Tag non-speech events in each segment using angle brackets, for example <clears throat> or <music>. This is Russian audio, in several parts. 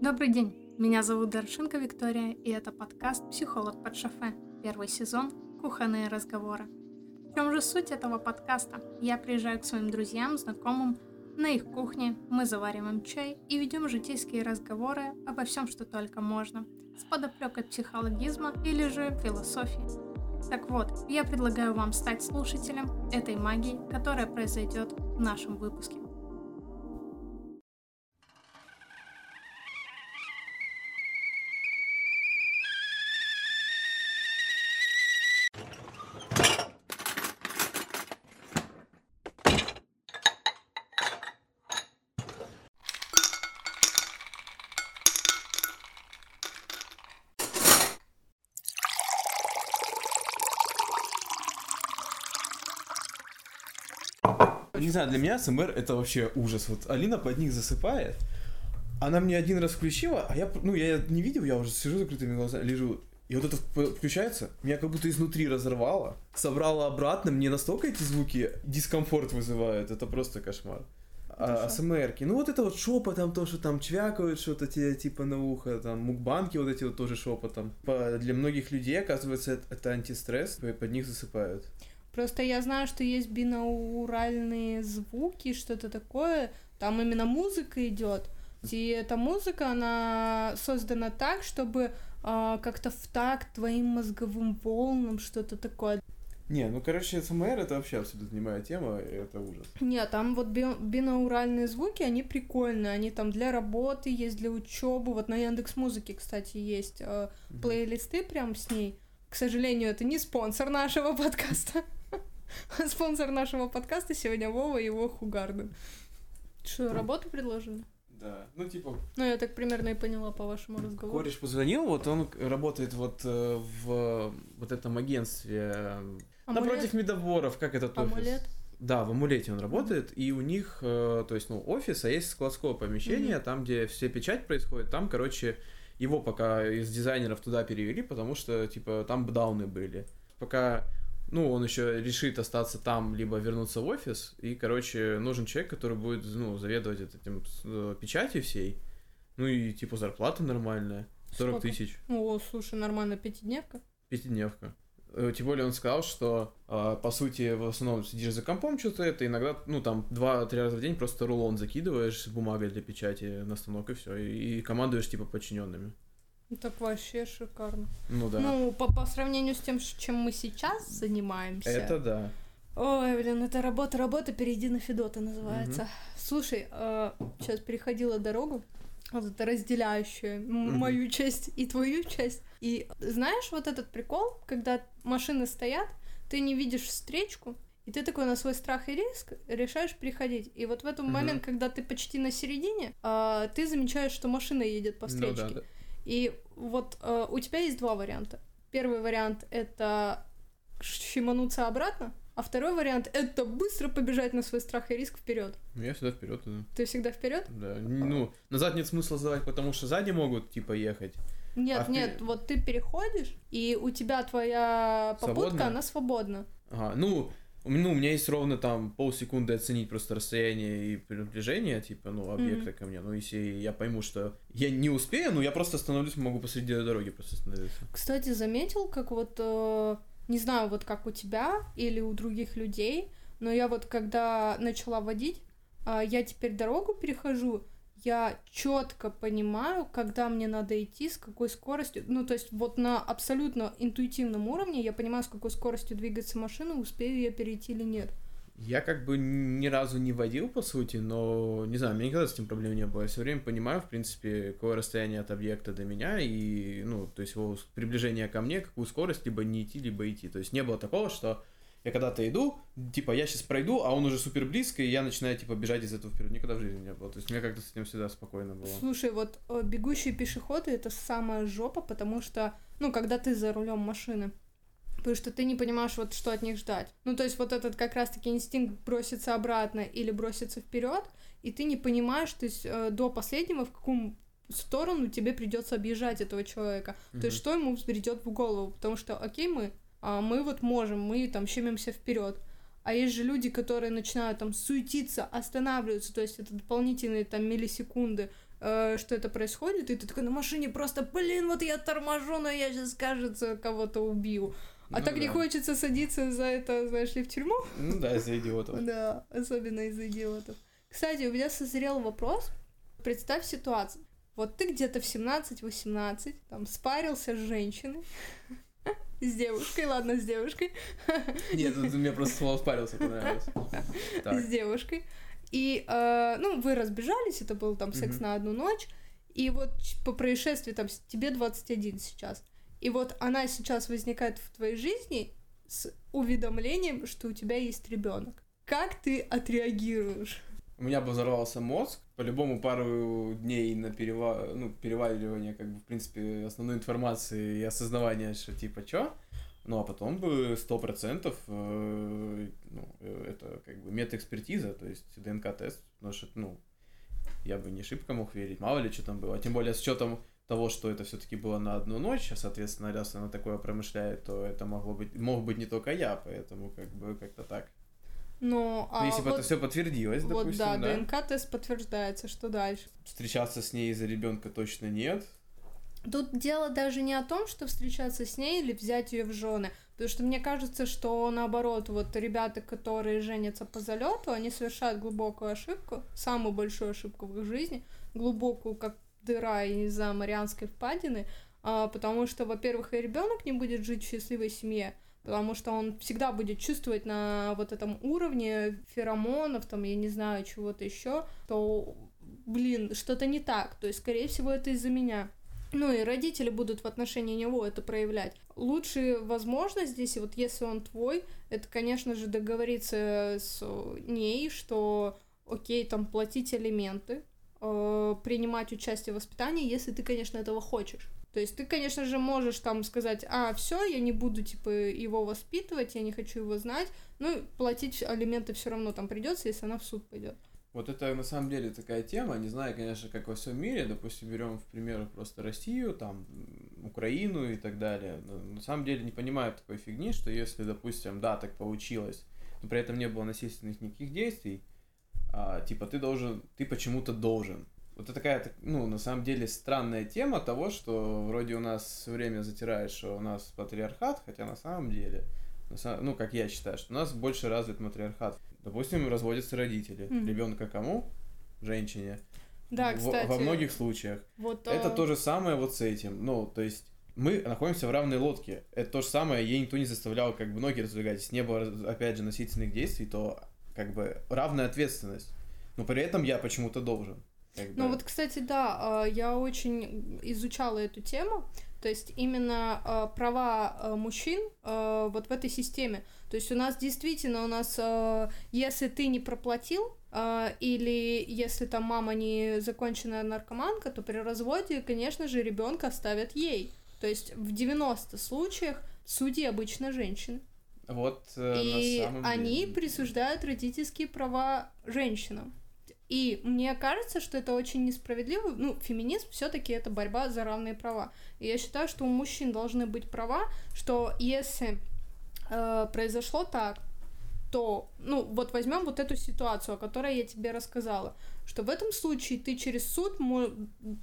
Добрый день, меня зовут Даршинка Виктория, и это подкаст «Психолог под шофе», первый сезон «Кухонные разговоры». В чем же суть этого подкаста? Я приезжаю к своим друзьям, знакомым, на их кухне, мы завариваем чай и ведем житейские разговоры обо всем, что только можно, с подоплекой психологизма или же философии. Так вот, я предлагаю вам стать слушателем этой магии, которая произойдет в нашем выпуске. Не знаю, для меня СМР это вообще ужас. Вот Алина под них засыпает, она мне один раз включила, а я, ну, я не видел, я уже сижу закрытыми глазами, лежу. И вот это включается, меня как будто изнутри разорвало, собрало обратно, мне настолько эти звуки дискомфорт вызывают, это просто кошмар. А, АСМРки, ну вот это вот шепотом, то, что там чвякают что-то тебе типа на ухо, там мукбанки вот эти вот тоже шепотом. По, для многих людей, оказывается, это, это антистресс, под них засыпают. Просто я знаю, что есть бинауральные звуки, что-то такое. Там именно музыка идет. И эта музыка, она создана так, чтобы э, как-то в такт твоим мозговым волнам, что-то такое. Не, ну, короче, СМР это вообще абсолютно не моя тема, это ужас. Не, там вот би бинауральные звуки, они прикольные, они там для работы есть, для учебы. Вот на Яндекс Музыке, кстати, есть э, плейлисты прям с ней. К сожалению, это не спонсор нашего <laughs> подкаста. <laughs> Спонсор нашего подкаста сегодня Вова и его Хугарды. Что, работу предложили? Да, ну типа... Ну, я так примерно и поняла по вашему разговору. Кореш позвонил, вот он работает вот э, в вот этом агентстве э, Амулет? напротив медоборов, как этот офис? Амулет? Да, в амулете он работает, и у них, э, то есть, ну, офис, а есть складское помещение, mm-hmm. там, где все печать происходит, там, короче, его пока из дизайнеров туда перевели, потому что, типа, там дауны были. Пока ну, он еще решит остаться там, либо вернуться в офис, и, короче, нужен человек, который будет, ну, заведовать этим э, печатью всей, ну, и, типа, зарплата нормальная, 40 тысяч. О, слушай, нормально, пятидневка? Пятидневка. Э, тем более он сказал, что, э, по сути, в основном сидишь за компом что-то это, иногда, ну, там, два-три раза в день просто рулон закидываешь с бумагой для печати на станок, и все, и командуешь, типа, подчиненными. Ну, так вообще шикарно. Ну да. Ну, по, по сравнению с тем, чем мы сейчас занимаемся. Это да. Ой, блин, это работа, работа, перейди на Федота называется. Угу. Слушай, э, сейчас переходила дорогу, вот это разделяющая угу. мою часть и твою часть. И знаешь вот этот прикол, когда машины стоят, ты не видишь встречку, и ты такой на свой страх и риск решаешь приходить. И вот в этот угу. момент, когда ты почти на середине, э, ты замечаешь, что машина едет по встречке. Ну, да, да. И вот э, у тебя есть два варианта. Первый вариант это щемануться обратно, а второй вариант это быстро побежать на свой страх и риск вперед. Ну, я всегда вперед иду. Ты всегда вперед? Да. Ну, назад нет смысла сдавать, потому что сзади могут, типа, ехать. Нет, а нет, вот ты переходишь, и у тебя твоя попутка, Свободная? она свободна. Ага, ну, ну, у меня есть ровно там полсекунды оценить просто расстояние и приближение, типа, ну, объекта mm-hmm. ко мне. Ну, если я пойму, что я не успею, ну, я просто остановлюсь, могу посреди дороги просто остановиться. Кстати, заметил, как вот, э, не знаю, вот как у тебя или у других людей, но я вот когда начала водить, э, я теперь дорогу перехожу, я четко понимаю, когда мне надо идти, с какой скоростью. Ну, то есть вот на абсолютно интуитивном уровне я понимаю, с какой скоростью двигается машина, успею я перейти или нет. Я как бы ни разу не водил, по сути, но, не знаю, у меня никогда с этим проблем не было. Я все время понимаю, в принципе, какое расстояние от объекта до меня, и, ну, то есть его приближение ко мне, какую скорость, либо не идти, либо идти. То есть не было такого, что я когда-то иду, типа, я сейчас пройду, а он уже супер близко, и я начинаю, типа, бежать из этого вперед. Никогда в жизни не было. То есть мне как-то с этим всегда спокойно было. Слушай, вот э, бегущие пешеходы это самая жопа, потому что, ну, когда ты за рулем машины, потому что ты не понимаешь, вот что от них ждать. Ну, то есть вот этот как раз-таки инстинкт броситься обратно или броситься вперед, и ты не понимаешь, то есть э, до последнего, в каком сторону тебе придется объезжать этого человека. Mm-hmm. То есть что ему взбредет в голову, потому что, окей, мы а мы вот можем, мы там щемимся вперед. А есть же люди, которые начинают там суетиться, останавливаться, то есть это дополнительные там миллисекунды, э, что это происходит, и ты такой на машине просто, блин, вот я торможу, но я сейчас, кажется, кого-то убью. А ну, так да. не хочется садиться за это, знаешь ли, в тюрьму? Ну да, из-за идиотов. Да, особенно из-за идиотов. Кстати, у меня созрел вопрос. Представь ситуацию. Вот ты где-то в 17-18, там, спарился с женщиной, с девушкой, ладно, с девушкой. Нет, мне просто слово спарился понравилось. С девушкой. И, э, ну, вы разбежались, это был там секс на одну ночь, и вот по происшествии, там, тебе 21 сейчас, и вот она сейчас возникает в твоей жизни с уведомлением, что у тебя есть ребенок. Как ты отреагируешь? У меня бы взорвался мозг, по-любому пару дней на перева... ну, переваривание, как бы, в принципе, основной информации и осознавания, что типа, чё? Ну, а потом бы сто процентов, э, ну, э, это как бы медэкспертиза, то есть ДНК-тест, потому что, ну, я бы не шибко мог верить, мало ли что там было, тем более с учетом того, что это все-таки было на одну ночь, а, соответственно, раз она такое промышляет, то это могло быть, мог быть не только я, поэтому как бы как-то так. Ну, а если бы вот, это все подтвердилось, вот, допустим, да, да, ДНК-тест подтверждается, что дальше? Встречаться с ней из-за ребенка точно нет. Тут дело даже не о том, что встречаться с ней или взять ее в жены. Потому что мне кажется, что наоборот, вот ребята, которые женятся по залету, они совершают глубокую ошибку, самую большую ошибку в их жизни, глубокую, как дыра из-за Марианской впадины, а, потому что, во-первых, и ребенок не будет жить в счастливой семье, потому что он всегда будет чувствовать на вот этом уровне феромонов, там, я не знаю, чего-то еще, то, блин, что-то не так, то есть, скорее всего, это из-за меня. Ну и родители будут в отношении него это проявлять. Лучшая возможность здесь, вот если он твой, это, конечно же, договориться с ней, что окей, там платить алименты, э, принимать участие в воспитании, если ты, конечно, этого хочешь. То есть ты, конечно же, можешь там сказать, а, все, я не буду, типа, его воспитывать, я не хочу его знать, ну, платить алименты все равно там придется, если она в суд пойдет. Вот это на самом деле такая тема, не знаю, конечно, как во всем мире, допустим, берем в пример просто Россию, там, Украину и так далее. Но на самом деле не понимают такой фигни, что если, допустим, да, так получилось, но при этом не было насильственных никаких действий, а, типа ты должен, ты почему-то должен. Вот это такая, ну, на самом деле странная тема того, что вроде у нас все время затирает, что у нас патриархат, хотя на самом деле, ну, как я считаю, что у нас больше развит матриархат. Допустим, разводятся родители. Mm. Ребенка кому? Женщине. Да, кстати. В, во многих случаях. Вот, это а... то же самое вот с этим. Ну, то есть мы находимся в равной лодке. Это то же самое, ей никто не заставлял как бы ноги раздвигать. Если не было, опять же, насильственных действий, то как бы равная ответственность. Но при этом я почему-то должен. Ну вот, кстати, да, а, я очень изучала эту тему. То есть именно э, права э, мужчин э, вот в этой системе. То есть у нас действительно, у нас, э, если ты не проплатил, э, или если там мама не законченная наркоманка, то при разводе, конечно же, ребенка оставят ей. То есть в 90 случаях судьи обычно женщины. Вот э, И на самом они деле. присуждают родительские права женщинам. И мне кажется, что это очень несправедливо. Ну, феминизм все-таки это борьба за равные права. И я считаю, что у мужчин должны быть права, что если э, произошло так, то, ну, вот возьмем вот эту ситуацию, о которой я тебе рассказала, что в этом случае ты через суд мо-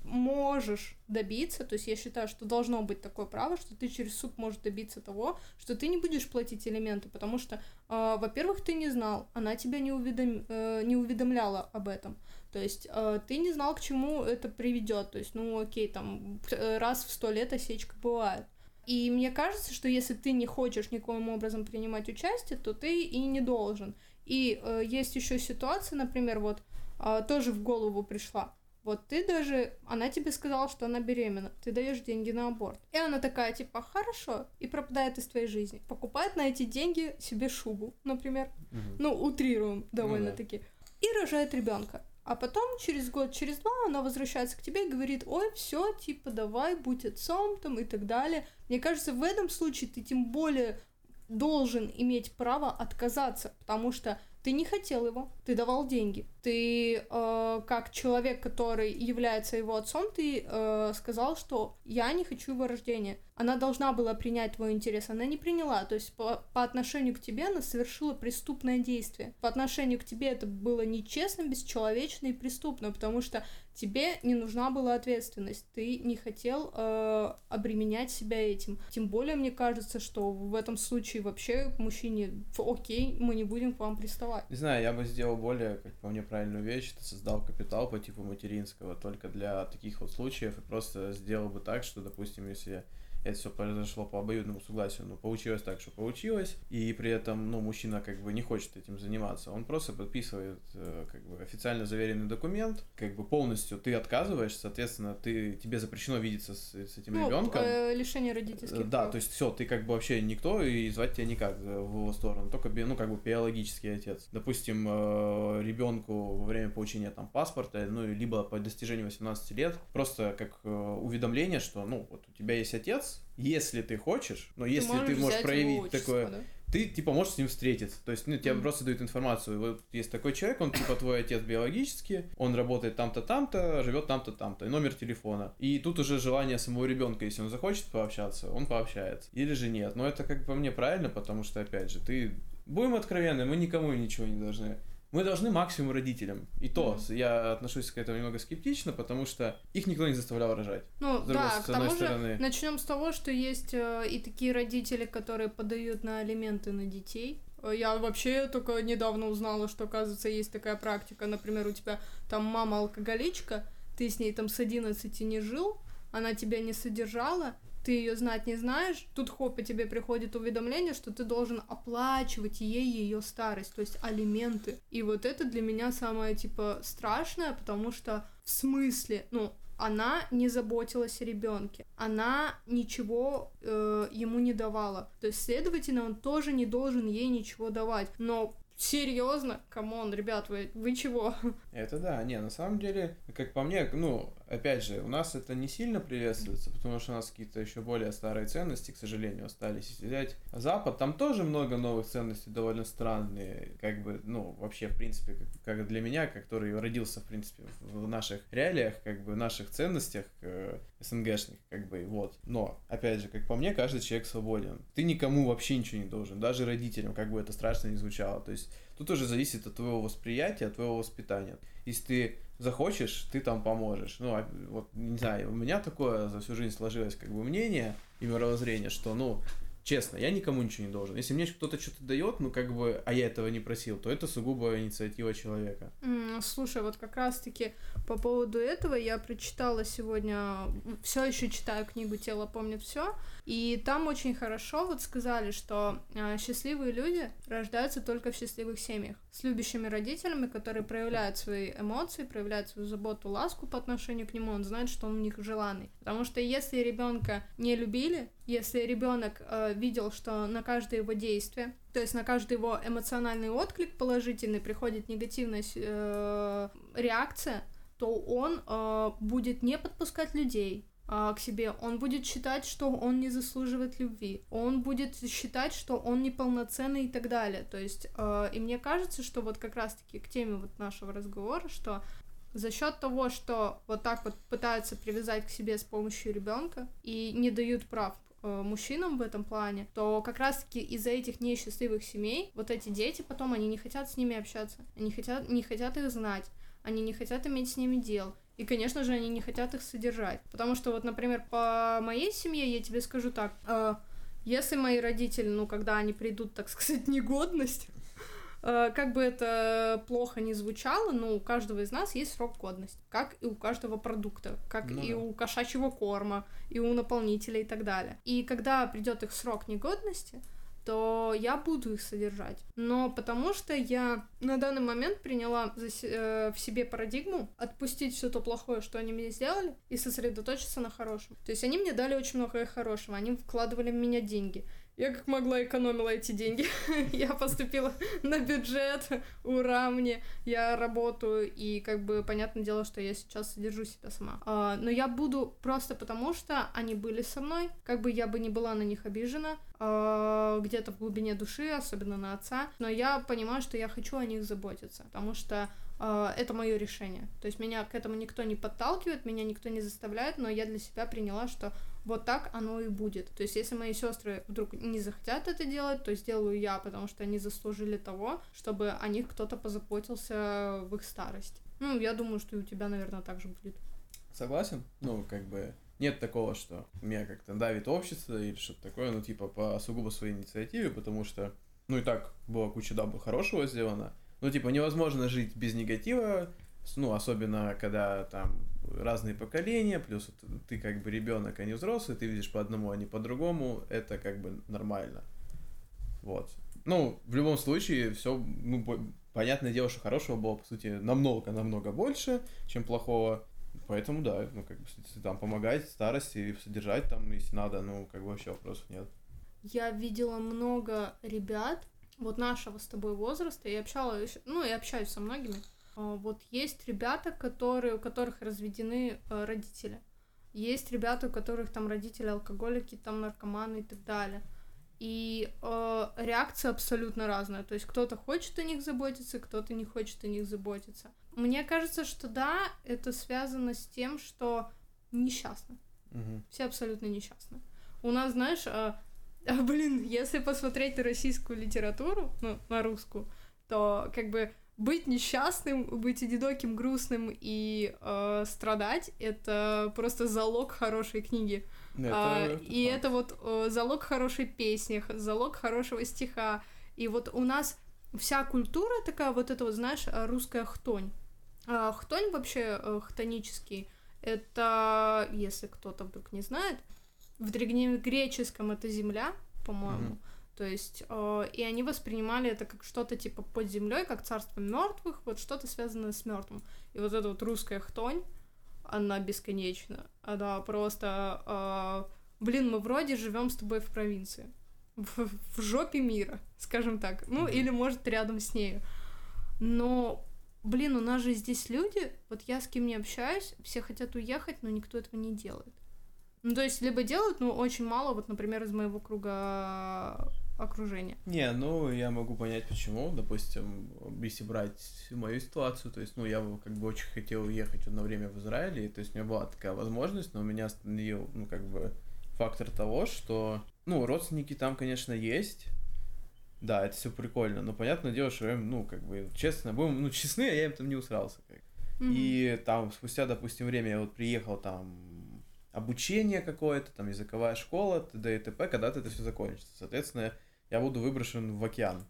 можешь добиться, то есть я считаю, что должно быть такое право, что ты через суд можешь добиться того, что ты не будешь платить элементы, потому что, э, во-первых, ты не знал, она тебя не, уведом... э, не уведомляла об этом, то есть э, ты не знал, к чему это приведет, то есть, ну, окей, там, раз в сто лет осечка бывает. И мне кажется, что если ты не хочешь никоим образом принимать участие, то ты и не должен. И э, есть еще ситуация, например, вот э, тоже в голову пришла. Вот ты даже, она тебе сказала, что она беременна, ты даешь деньги на аборт. И она такая, типа, хорошо, и пропадает из твоей жизни. Покупает на эти деньги себе шубу, например. Угу. Ну, утрируем довольно-таки. Ну, да. И рожает ребенка. А потом, через год, через два, она возвращается к тебе и говорит, ой, все, типа, давай, будь отцом, там, и так далее. Мне кажется, в этом случае ты тем более должен иметь право отказаться, потому что ты не хотел его, ты давал деньги. Ты э, как человек, который является его отцом, ты э, сказал, что я не хочу его рождения. Она должна была принять твой интерес, она не приняла. То есть по, по отношению к тебе она совершила преступное действие. По отношению к тебе это было нечестно, бесчеловечно и преступно, потому что тебе не нужна была ответственность, ты не хотел э, обременять себя этим. Тем более мне кажется, что в этом случае вообще мужчине окей, мы не будем к вам приставать. Не знаю, я бы сделал более, как по мне, правильную вещь, ты создал капитал по типу материнского только для таких вот случаев и просто сделал бы так, что, допустим, если это все произошло по обоюдному согласию, ну, получилось так, что получилось, и при этом, ну, мужчина как бы не хочет этим заниматься, он просто подписывает э, как бы официально заверенный документ, как бы полностью ты отказываешь, соответственно, ты, тебе запрещено видеться с, с этим ну, ребенком. Э, лишение родительских э, Да, прав. то есть все, ты как бы вообще никто, и звать тебя никак в его сторону, только, ну, как бы биологический отец. Допустим, э, ребенку во время получения там паспорта, ну, либо по достижению 18 лет, просто как э, уведомление, что, ну, вот у тебя есть отец, если ты хочешь, но ты если можешь ты можешь проявить отчество, такое, да? ты типа можешь с ним встретиться. То есть, ну, тебе mm. просто дают информацию. Вот есть такой человек, он типа твой отец биологически, он работает там-то, там-то, живет там-то, там-то, и номер телефона. И тут уже желание самого ребенка, если он захочет пообщаться, он пообщается. Или же нет. Но это как по мне правильно, потому что, опять же, ты Будем откровенны, мы никому ничего не должны мы должны максимум родителям. И то, mm-hmm. я отношусь к этому немного скептично, потому что их никто не заставлял рожать. Ну, с да, с к тому стороны. же начнем с того, что есть э, и такие родители, которые подают на алименты на детей. Э, я вообще только недавно узнала, что, оказывается, есть такая практика. Например, у тебя там мама алкоголичка, ты с ней там с 11 не жил, она тебя не содержала, ты ее знать не знаешь, тут хоп, и тебе приходит уведомление, что ты должен оплачивать ей ее старость, то есть алименты. И вот это для меня самое, типа, страшное, потому что в смысле, ну, она не заботилась о ребенке, она ничего э, ему не давала. То есть, следовательно, он тоже не должен ей ничего давать. Но Серьезно? Come on, ребят, вы, вы чего? Это да, не, на самом деле, как по мне, ну, опять же, у нас это не сильно приветствуется, потому что у нас какие-то еще более старые ценности, к сожалению, остались. Если взять Запад, там тоже много новых ценностей довольно странные, как бы, ну, вообще, в принципе, как, как для меня, который родился, в принципе, в наших реалиях, как бы, наших ценностях э, СНГшных, как бы, вот. Но, опять же, как по мне, каждый человек свободен. Ты никому вообще ничего не должен, даже родителям, как бы это страшно не звучало. То есть тут уже зависит от твоего восприятия, от твоего воспитания. Если ты захочешь, ты там поможешь. Ну, а вот, не знаю, у меня такое за всю жизнь сложилось как бы мнение и мировоззрение, что, ну, Честно, я никому ничего не должен. Если мне кто-то что-то дает, ну как бы, а я этого не просил, то это сугубо инициатива человека. Mm, слушай, вот как раз-таки по поводу этого я прочитала сегодня, все еще читаю книгу "Тело помнит все", и там очень хорошо вот сказали, что э, счастливые люди рождаются только в счастливых семьях с любящими родителями, которые проявляют свои эмоции, проявляют свою заботу, ласку по отношению к нему, он знает, что он у них желанный. Потому что если ребенка не любили, если ребенок э, видел, что на каждое его действие, то есть на каждый его эмоциональный отклик положительный приходит негативная э, реакция, то он э, будет не подпускать людей, а, к себе, он будет считать, что он не заслуживает любви, он будет считать, что он неполноценный и так далее. То есть, э, и мне кажется, что вот как раз-таки к теме вот нашего разговора, что за счет того, что вот так вот пытаются привязать к себе с помощью ребенка и не дают прав мужчинам в этом плане, то как раз-таки из-за этих несчастливых семей вот эти дети потом, они не хотят с ними общаться, они хотят, не хотят их знать, они не хотят иметь с ними дел, и, конечно же, они не хотят их содержать. Потому что, вот, например, по моей семье я тебе скажу так. Э, если мои родители, ну, когда они придут, так сказать, негодность, э, как бы это плохо не звучало, но у каждого из нас есть срок годности, как и у каждого продукта, как ну, и да. у кошачьего корма, и у наполнителя и так далее. И когда придет их срок негодности, то я буду их содержать. Но потому что я на данный момент приняла за, э, в себе парадигму отпустить все то плохое, что они мне сделали, и сосредоточиться на хорошем. То есть они мне дали очень много хорошего, они вкладывали в меня деньги. Я как могла экономила эти деньги. <laughs> я поступила на бюджет, ура мне, я работаю, и как бы понятное дело, что я сейчас содержу себя сама. А, но я буду просто потому, что они были со мной, как бы я бы не была на них обижена, а, где-то в глубине души, особенно на отца, но я понимаю, что я хочу о них заботиться, потому что а, это мое решение. То есть меня к этому никто не подталкивает, меня никто не заставляет, но я для себя приняла, что вот так оно и будет. То есть если мои сестры вдруг не захотят это делать, то сделаю я, потому что они заслужили того, чтобы о них кто-то позаботился в их старости. Ну, я думаю, что и у тебя, наверное, так же будет. Согласен. Ну, как бы нет такого, что меня как-то давит общество или что-то такое, ну, типа, по сугубо своей инициативе, потому что, ну, и так была куча дабы хорошего сделано. Ну, типа, невозможно жить без негатива, ну, особенно когда там разные поколения, плюс ты как бы ребенок, а не взрослый, ты видишь по одному, а не по другому, это как бы нормально. Вот. Ну, в любом случае, все, ну, понятное дело, что хорошего было, по сути, намного-намного больше, чем плохого. Поэтому да, ну как бы там помогать старости, содержать там, если надо, ну как бы вообще вопросов нет. Я видела много ребят вот нашего с тобой возраста, и общалась, ну и общаюсь со многими. А, вот есть ребята, которые, у которых разведены э, родители. Есть ребята, у которых там родители алкоголики, там наркоманы и так далее. И э, реакция абсолютно разная. То есть кто-то хочет о них заботиться, кто-то не хочет о них заботиться. Мне кажется, что да, это связано с тем, что несчастны. Угу. Все абсолютно несчастны. У нас, знаешь, <laughs> а, блин, если посмотреть российскую литературу, ну, на русскую, то как бы быть несчастным, быть одиноким, грустным и э, страдать это просто залог хорошей книги. Это, а, это и факт. это вот э, залог хорошей песни, залог хорошего стиха. И вот у нас вся культура такая, вот это вот, знаешь, русская хтонь. А, хтонь вообще э, хтонический, это, если кто-то вдруг не знает, в древнегреческом это земля, по-моему. Mm-hmm. То есть, э, и они воспринимали это как что-то типа под землей, как царство мертвых, вот что-то связанное с мертвым. И вот эта вот русская хтонь, она бесконечна. Она просто, э, блин, мы вроде живем с тобой в провинции, в, в жопе мира, скажем так. Ну, или может рядом с нею. Но блин, у нас же здесь люди, вот я с кем не общаюсь, все хотят уехать, но никто этого не делает. Ну, то есть, либо делают, но очень мало, вот, например, из моего круга окружения. Не, ну, я могу понять, почему. Допустим, если брать мою ситуацию, то есть, ну, я как бы очень хотел уехать одно время в Израиль, и, то есть, у меня была такая возможность, но у меня остановил, ну, как бы, фактор того, что, ну, родственники там, конечно, есть, да, это все прикольно, но понятное дело, что я, ну, как бы, честно, будем, ну, честны, <laughs> я им там не усрался. Как. Mm-hmm. И там спустя, допустим, время я вот приехал там обучение какое-то, там языковая школа, т.д. и т.п., когда-то это все закончится. Соответственно, я буду выброшен в океан.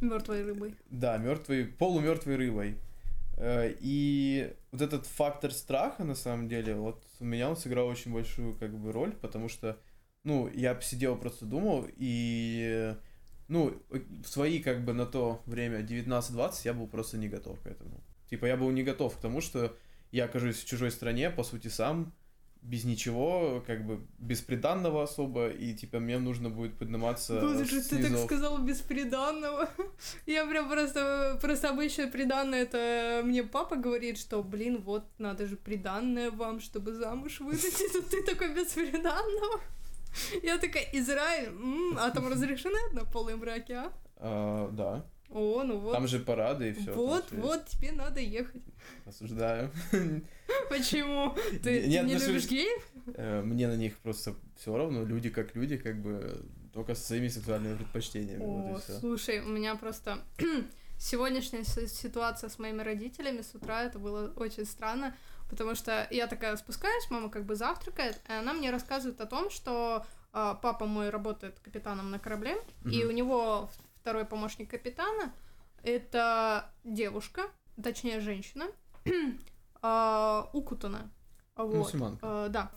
Мертвой рыбой. Да, мертвой, полумертвой рыбой. Э, и вот этот фактор страха, на самом деле, вот у меня он сыграл очень большую как бы роль, потому что, ну, я сидел просто думал, и ну, в свои как бы на то время 19-20 я был просто не готов к этому. Типа я был не готов к тому, что я окажусь в чужой стране, по сути, сам, без ничего, как бы без приданного особо, и типа мне нужно будет подниматься Боже, ты так сказал без приданного. <laughs> Я прям просто, просто обычно приданное это мне папа говорит, что, блин, вот надо же приданное вам, чтобы замуж выдать, тут <laughs> ты такой без приданного. Я такая, Израиль, м-м, а там разрешены однополые браки, а? а? Да. О, ну вот. Там же парады и все. Вот, вот, тебе надо ехать. Осуждаю. <laughs> Почему? <laughs> Ты, не ну, любишь геев? Э, мне на них просто все равно, люди как люди, как бы только со своими сексуальными предпочтениями. О, вот слушай, у меня просто <clears throat> сегодняшняя ситуация с моими родителями с утра, это было очень странно. Потому что я такая спускаюсь, мама как бы завтракает, и она мне рассказывает о том, что э, папа мой работает капитаном на корабле, mm-hmm. и у него второй помощник капитана это девушка, точнее женщина, э, <clears throat> укутана. Вот. Э, да.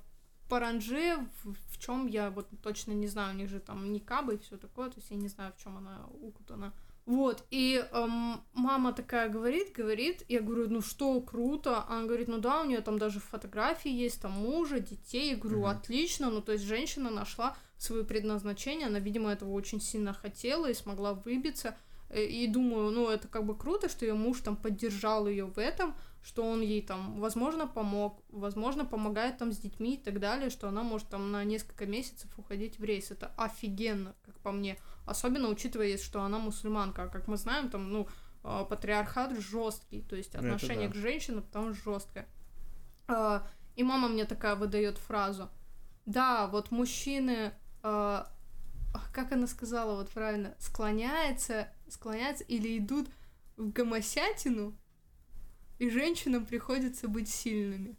Паранже, в, в чем я вот точно не знаю, у них же там никабы и все такое, то есть я не знаю, в чем она укутана. Вот, и эм, мама такая говорит, говорит, я говорю, ну что, круто, она говорит, ну да, у нее там даже фотографии есть, там мужа, детей, я говорю, угу. отлично, ну то есть женщина нашла свое предназначение, она, видимо, этого очень сильно хотела и смогла выбиться, э, и думаю, ну это как бы круто, что ее муж там поддержал ее в этом, что он ей там, возможно, помог, возможно, помогает там с детьми и так далее, что она может там на несколько месяцев уходить в рейс, это офигенно, как по мне, Особенно учитывая, что она мусульманка. А как мы знаем, там, ну, э, патриархат жесткий, то есть отношение да. к женщинам там жесткое. Э, и мама мне такая выдает фразу. Да, вот мужчины, э, как она сказала, вот правильно, склоняется, склоняются или идут в гомосятину, и женщинам приходится быть сильными.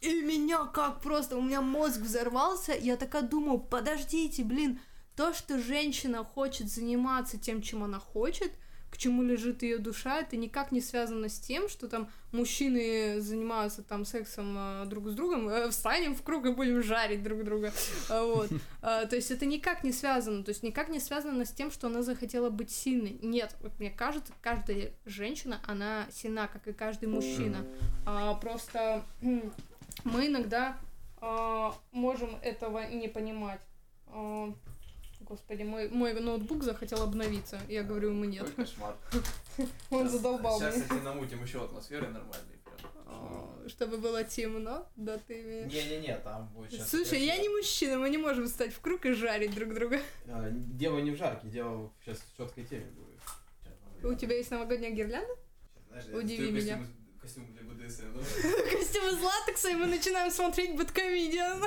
И меня как просто, у меня мозг взорвался, я такая думаю, подождите, блин, то, что женщина хочет заниматься тем, чем она хочет, к чему лежит ее душа, это никак не связано с тем, что там мужчины занимаются там сексом э, друг с другом, э, встанем в круг и будем жарить друг друга, а, вот. <laughs> А, то есть это никак не связано, то есть никак не связано с тем, что она захотела быть сильной. Нет, вот мне кажется, каждая женщина, она сильна, как и каждый мужчина. А, просто <clears throat> мы иногда а, можем этого не понимать. Господи, мой, мой ноутбук захотел обновиться. Я говорю ему нет. Ой, кошмар. <laughs> Он задолбал меня. Сейчас, кстати, намутим еще атмосферы нормальной. А, чтобы было темно, да ты имеешь. Не-не-не, там будет сейчас. Слушай, я не мужчина, мы не можем встать в круг и жарить друг друга. А, дело не в жарке, дело сейчас в четкой теме будет. У тебя есть новогодняя гирлянда? Удиви меня. Костюм для БДСМ, <laughs> Костюм из латекса, и мы начинаем смотреть Бэткомедиан.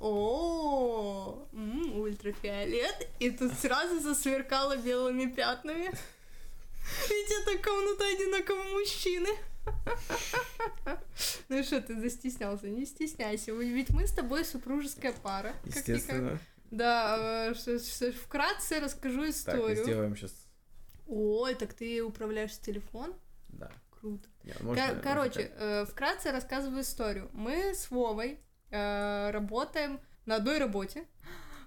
О, ультрафиолет. И тут сразу засверкало белыми пятнами. Ведь это комната одинокого мужчины. Ну что, ты застеснялся? Не стесняйся. Ведь мы с тобой супружеская пара. Естественно. Да, э, вкратце расскажу историю. Так, сделаем сейчас. Ой, так ты управляешь телефон? Да. Круто. Короче, э, вкратце рассказываю историю. Мы с Вовой работаем на одной работе.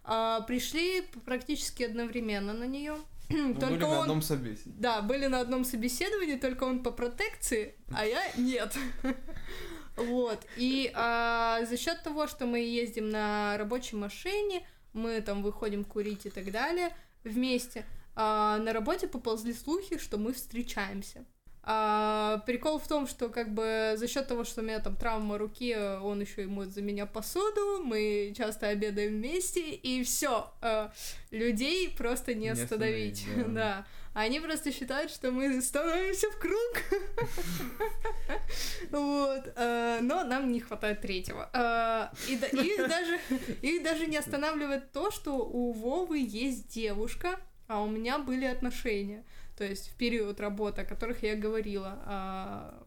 Э, пришли практически одновременно на нее. <clears throat> только были он... на одном собеседовании. Да, были на одном собеседовании, только он по протекции, а я нет. <laughs> Вот. И а, за счет того, что мы ездим на рабочей машине, мы там выходим курить и так далее вместе, а, на работе поползли слухи, что мы встречаемся. А, прикол в том, что как бы за счет того, что у меня там травма руки, он еще и моет за меня посуду, мы часто обедаем вместе, и все, а, людей просто не, не остановить. остановить да. <laughs> да. Они просто считают, что мы становимся в круг. <laughs> Вот. А, но нам не хватает третьего. А, и даже их даже не останавливает то, что у Вовы есть девушка, а у меня были отношения то есть в период работы, о которых я говорила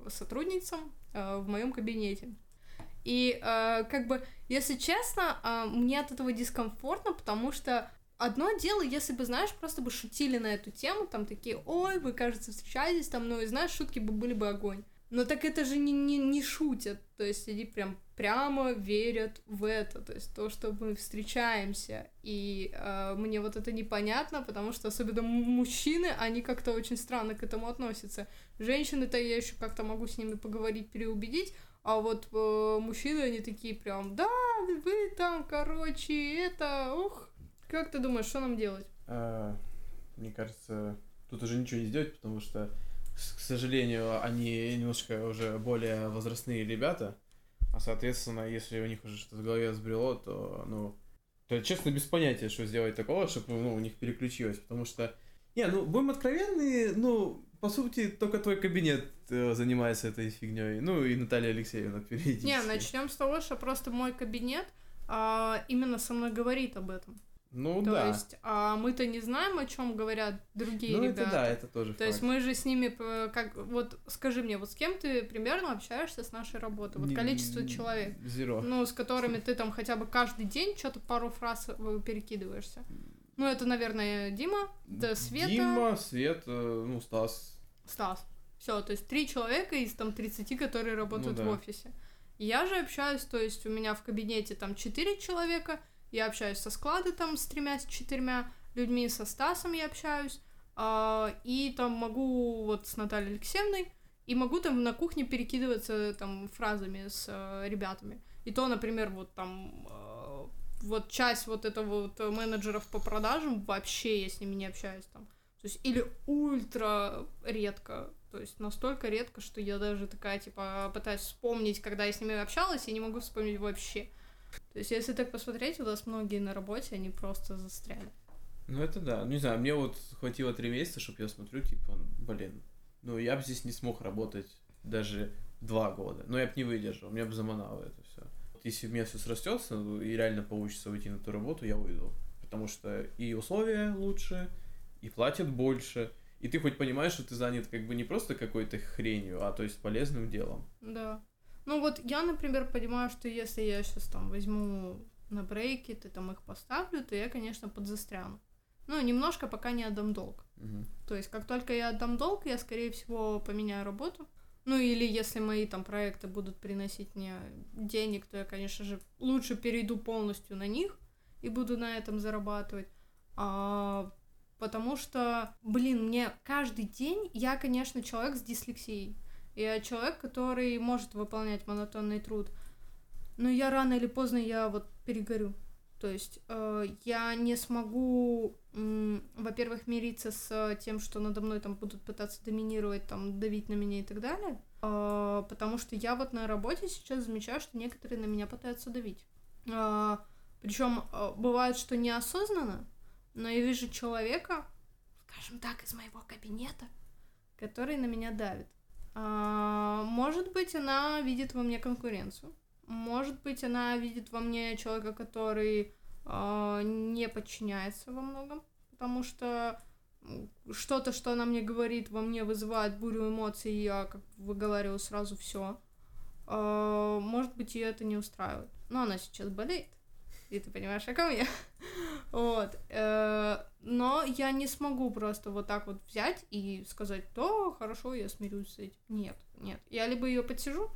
э, сотрудницам э, в моем кабинете. И э, как бы, если честно, мне от этого дискомфортно, потому что одно дело, если бы, знаешь, просто бы шутили на эту тему, там такие, ой, вы, кажется, встречаетесь, там, ну, и знаешь, шутки бы были бы огонь. Но так это же не, не, не шутят, то есть они прям прямо верят в это, то есть то, что мы встречаемся. И э, мне вот это непонятно, потому что особенно мужчины, они как-то очень странно к этому относятся. Женщины-то я еще как-то могу с ними поговорить, переубедить, а вот э, мужчины, они такие прям, да, вы там, короче, это, ух, как ты думаешь, что нам делать? А, мне кажется, тут уже ничего не сделать, потому что к сожалению, они немножко уже более возрастные ребята, а соответственно, если у них уже что-то в голове сбрело, то, ну, то честно без понятия, что сделать такого, чтобы ну, у них переключилось, потому что, не, ну, будем откровенны, ну, по сути, только твой кабинет э, занимается этой фигней, ну, и Наталья Алексеевна <laughs> периодически. Не, начнем с того, что просто мой кабинет а, именно со мной говорит об этом. Ну То да. есть, а мы-то не знаем, о чем говорят другие ну, ребята. это да, это тоже То факт. есть мы же с ними, как, вот скажи мне, вот с кем ты примерно общаешься с нашей работой? Вот количество человек. Зеро. Ну, с которыми ты там хотя бы каждый день что-то пару фраз э, перекидываешься. Ну, это, наверное, Дима, да, Света. Дима, Свет, э, ну, Стас. Стас. Все, то есть три человека из там 30, которые работают ну, да. в офисе. Я же общаюсь, то есть у меня в кабинете там четыре человека, я общаюсь со склада там с тремя, с четырьмя людьми, со Стасом я общаюсь, э, и там могу вот с Натальей Алексеевной, и могу там на кухне перекидываться там фразами с э, ребятами. И то, например, вот там э, вот часть вот этого вот менеджеров по продажам вообще я с ними не общаюсь там. То есть или ультра редко, то есть настолько редко, что я даже такая, типа, пытаюсь вспомнить, когда я с ними общалась, и не могу вспомнить вообще. То есть, если так посмотреть, у нас многие на работе, они просто застряли. Ну это да. Не знаю, мне вот хватило три месяца, чтобы я смотрю, типа, блин, ну я бы здесь не смог работать даже два года. Но я бы не выдержал, меня бы заманало это все. Если у меня все срастется ну, и реально получится уйти на ту работу, я уйду. Потому что и условия лучше, и платят больше, и ты хоть понимаешь, что ты занят как бы не просто какой-то хренью, а то есть полезным делом. Да. Ну вот я, например, понимаю, что если я сейчас там возьму на брейки, ты там их поставлю, то я, конечно, подзастряну. Ну, немножко пока не отдам долг. Угу. То есть, как только я отдам долг, я, скорее всего, поменяю работу. Ну, или если мои там проекты будут приносить мне денег, то я, конечно же, лучше перейду полностью на них и буду на этом зарабатывать. А, потому что, блин, мне каждый день, я, конечно, человек с дислексией. Я человек, который может выполнять монотонный труд, но я рано или поздно я вот перегорю. То есть э, я не смогу, э, во-первых, мириться с тем, что надо мной там будут пытаться доминировать, там, давить на меня и так далее, э, потому что я вот на работе сейчас замечаю, что некоторые на меня пытаются давить. Э, причем э, бывает, что неосознанно, но я вижу человека, скажем так, из моего кабинета, который на меня давит. Э, может быть, она видит во мне конкуренцию может быть, она видит во мне человека, который э, не подчиняется во многом, потому что что-то, что она мне говорит, во мне вызывает бурю эмоций, и я как выговариваю сразу все. А, может быть, ее это не устраивает. Но она сейчас болеет. И ты понимаешь, о ком я? <laughs> вот. Э, но я не смогу просто вот так вот взять и сказать, то хорошо, я смирюсь с этим. Нет, нет. Я либо ее подсижу,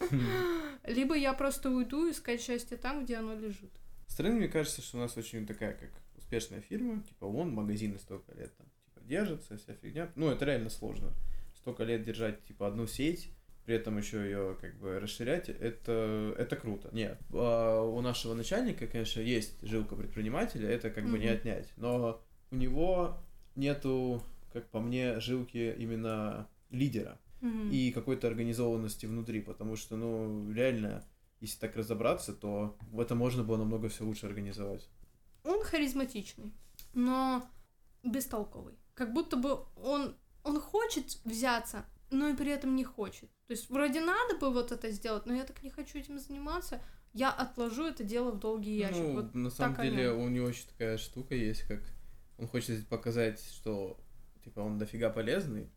<laughs> Либо я просто уйду искать счастье там, где оно лежит. Странно, мне кажется, что у нас очень такая, как успешная фирма, типа, вон, магазины столько лет там, типа, держатся, вся фигня. Ну, это реально сложно. Столько лет держать, типа, одну сеть, при этом еще ее как бы расширять, это, это круто. Нет, а у нашего начальника, конечно, есть жилка предпринимателя, это как mm-hmm. бы не отнять, но у него нету, как по мне, жилки именно лидера mm-hmm. и какой-то организованности внутри, потому что, ну, реально, если так разобраться, то это можно было намного все лучше организовать. Он харизматичный, но бестолковый. Как будто бы он, он хочет взяться, но и при этом не хочет. То есть вроде надо бы вот это сделать, но я так не хочу этим заниматься. Я отложу это дело в долгий ящик. Ну, вот на самом деле у него еще такая штука есть, как он хочет показать, что типа он дофига полезный,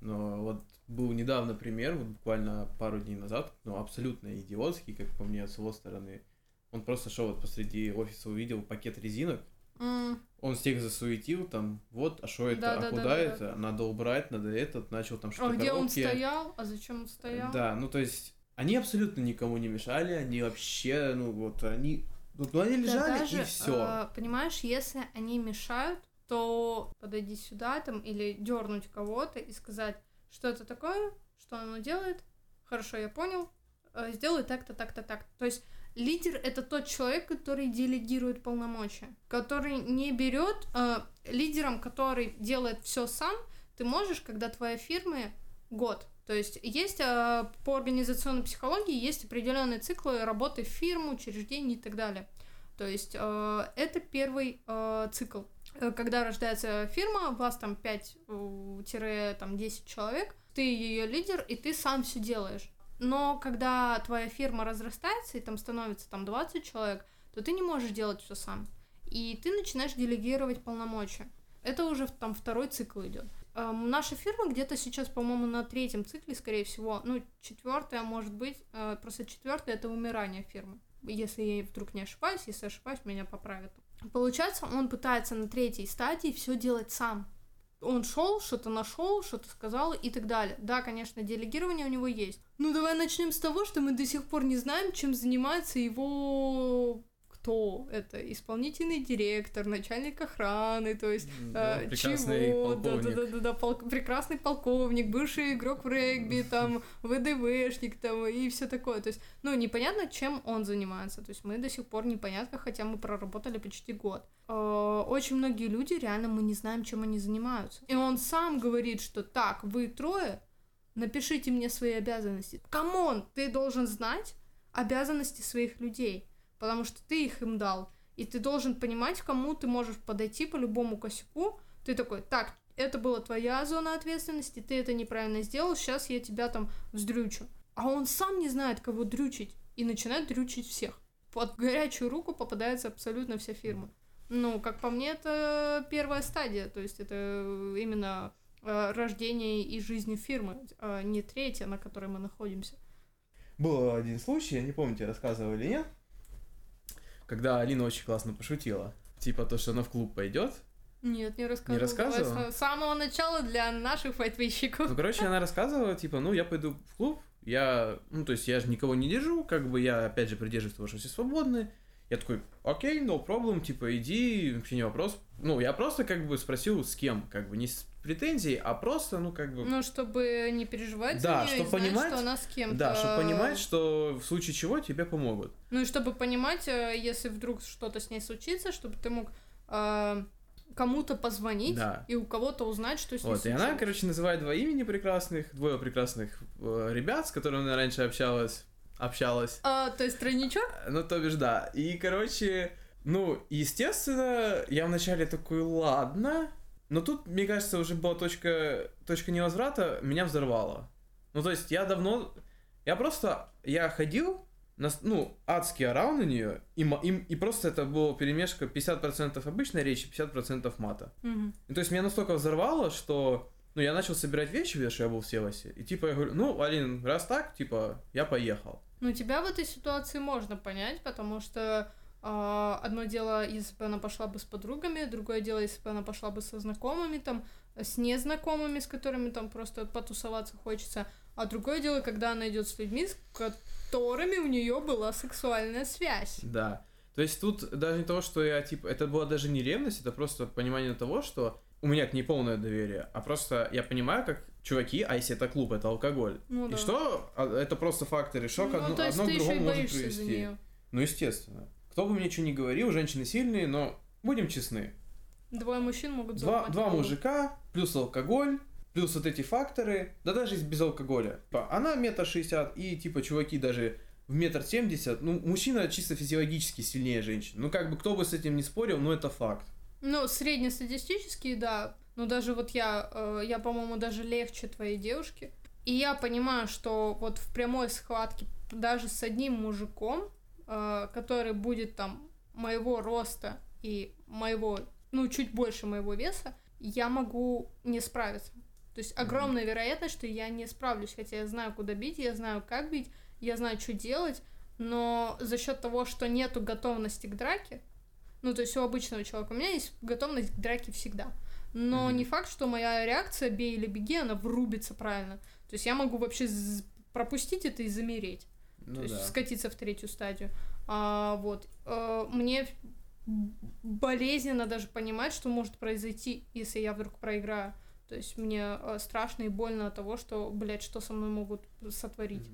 но вот был недавно пример, вот буквально пару дней назад, ну, абсолютно идиотский, как по мне, с его стороны. Он просто шел вот посреди офиса, увидел пакет резинок, mm. он всех засуетил, там, вот, а что это, да, а да, куда да, это, да. надо убрать, надо этот, начал там что-то А где он стоял, а зачем он стоял? Да, ну, то есть, они абсолютно никому не мешали, они вообще, ну, вот, они, ну, они лежали, да даже, и все. Э, понимаешь, если они мешают, то подойди сюда там или дернуть кого-то и сказать, что это такое, что оно делает, хорошо, я понял, э, сделай так-то, так-то, так. То есть лидер это тот человек, который делегирует полномочия, который не берет э, лидером, который делает все сам. Ты можешь, когда твоя фирма год. То есть есть э, по организационной психологии есть определенные циклы работы в фирму, учреждений и так далее. То есть э, это первый э, цикл. Э, когда рождается фирма, у вас там 5-10 человек, ты ее лидер, и ты сам все делаешь. Но когда твоя фирма разрастается, и там становится там 20 человек, то ты не можешь делать все сам. И ты начинаешь делегировать полномочия. Это уже там второй цикл идет. Эм, наша фирма где-то сейчас, по-моему, на третьем цикле, скорее всего. Ну, четвертая, может быть. Э, просто четвертая это умирание фирмы. Если я вдруг не ошибаюсь, если ошибаюсь, меня поправят. Получается, он пытается на третьей стадии все делать сам. Он шел, что-то нашел, что-то сказал и так далее. Да, конечно, делегирование у него есть. Ну, давай начнем с того, что мы до сих пор не знаем, чем занимается его кто это исполнительный директор, начальник охраны, то есть да, э, прекрасный чего, полковник. да, да, да, да, пол... прекрасный полковник, бывший игрок в регби, там <laughs> ВДВшник, там и все такое, то есть, ну непонятно, чем он занимается, то есть мы до сих пор непонятно, хотя мы проработали почти год. Э, очень многие люди реально мы не знаем, чем они занимаются, и он сам говорит, что так, вы трое, напишите мне свои обязанности. Come on, ты должен знать обязанности своих людей потому что ты их им дал. И ты должен понимать, кому ты можешь подойти по любому косяку. Ты такой, так, это была твоя зона ответственности, ты это неправильно сделал, сейчас я тебя там вздрючу. А он сам не знает, кого дрючить, и начинает дрючить всех. Под горячую руку попадается абсолютно вся фирма. Ну, как по мне, это первая стадия, то есть это именно э, рождение и жизнь фирмы, а не третья, на которой мы находимся. Был один случай, я не помню, тебе рассказывал или нет, когда Алина очень классно пошутила. Типа то, что она в клуб пойдет, нет, не рассказывала. Не рассказывала? С самого начала для наших файтвейщиков. Ну, короче, она рассказывала, типа, ну, я пойду в клуб, я, ну, то есть я же никого не держу, как бы я, опять же, придерживаюсь того, что все свободны. Я такой, окей, no problem, типа, иди, вообще не вопрос. Ну, я просто, как бы, спросил, с кем, как бы, не с претензией, а просто, ну, как бы... Ну, чтобы не переживать да, за нее чтобы понимать, знать, что она с кем-то... Да, чтобы понимать, что в случае чего тебе помогут. Ну, и чтобы понимать, э, если вдруг что-то с ней случится, чтобы ты мог э, кому-то позвонить да. и у кого-то узнать, что с ней Вот, случилось. и она, короче, называет два имени прекрасных, двое прекрасных э, ребят, с которыми она раньше общалась. Общалась. А, то есть тройничок? Ну, то бишь, да. И, короче, ну, естественно, я вначале такой, ладно. Но тут, мне кажется, уже была точка, точка невозврата, меня взорвало. Ну, то есть, я давно... Я просто... Я ходил, ну, адский орал на нее, и, и, и просто это было перемешка 50% обычной речи, 50% мата. Угу. И, то есть меня настолько взорвало, что ну, я начал собирать вещи, потому что я был в Севасе, и типа я говорю, ну, Алин, раз так, типа, я поехал. Ну, тебя в этой ситуации можно понять, потому что э, одно дело, если бы она пошла бы с подругами, другое дело, если бы она пошла бы со знакомыми, там, с незнакомыми, с которыми там просто потусоваться хочется, а другое дело, когда она идет с людьми, с которыми у нее была сексуальная связь. Да. То есть тут даже не то, что я, типа, это была даже не ревность, это просто понимание того, что у меня к ней полное доверие, а просто я понимаю, как чуваки, а если это клуб, это алкоголь. Ну, и да. что? А, это просто факторы шока, ну, одно, одно к другому может привести. Ну, естественно. Кто бы мне что ни говорил, женщины сильные, но будем честны. Двое мужчин могут Два, два мужика, плюс алкоголь, Плюс вот эти факторы, да даже без алкоголя. Типа, она метр шестьдесят, и типа чуваки даже в метр семьдесят, ну, мужчина чисто физиологически сильнее женщин. Ну, как бы кто бы с этим не спорил, но это факт. Ну, среднестатистически, да. Но даже вот я, э, я, по-моему, даже легче твоей девушки. И я понимаю, что вот в прямой схватке даже с одним мужиком, э, который будет там моего роста и моего, ну, чуть больше моего веса, я могу не справиться. То есть огромная вероятность, что я не справлюсь, хотя я знаю, куда бить, я знаю, как бить, я знаю, что делать, но за счет того, что нету готовности к драке, ну, то есть у обычного человека, у меня есть готовность к драке всегда. Но mm-hmm. не факт, что моя реакция «бей или беги», она врубится правильно. То есть я могу вообще пропустить это и замереть. Ну, то есть да. скатиться в третью стадию. А, вот. А, мне болезненно даже понимать, что может произойти, если я вдруг проиграю. То есть мне э, страшно и больно от того, что, блядь, что со мной могут сотворить.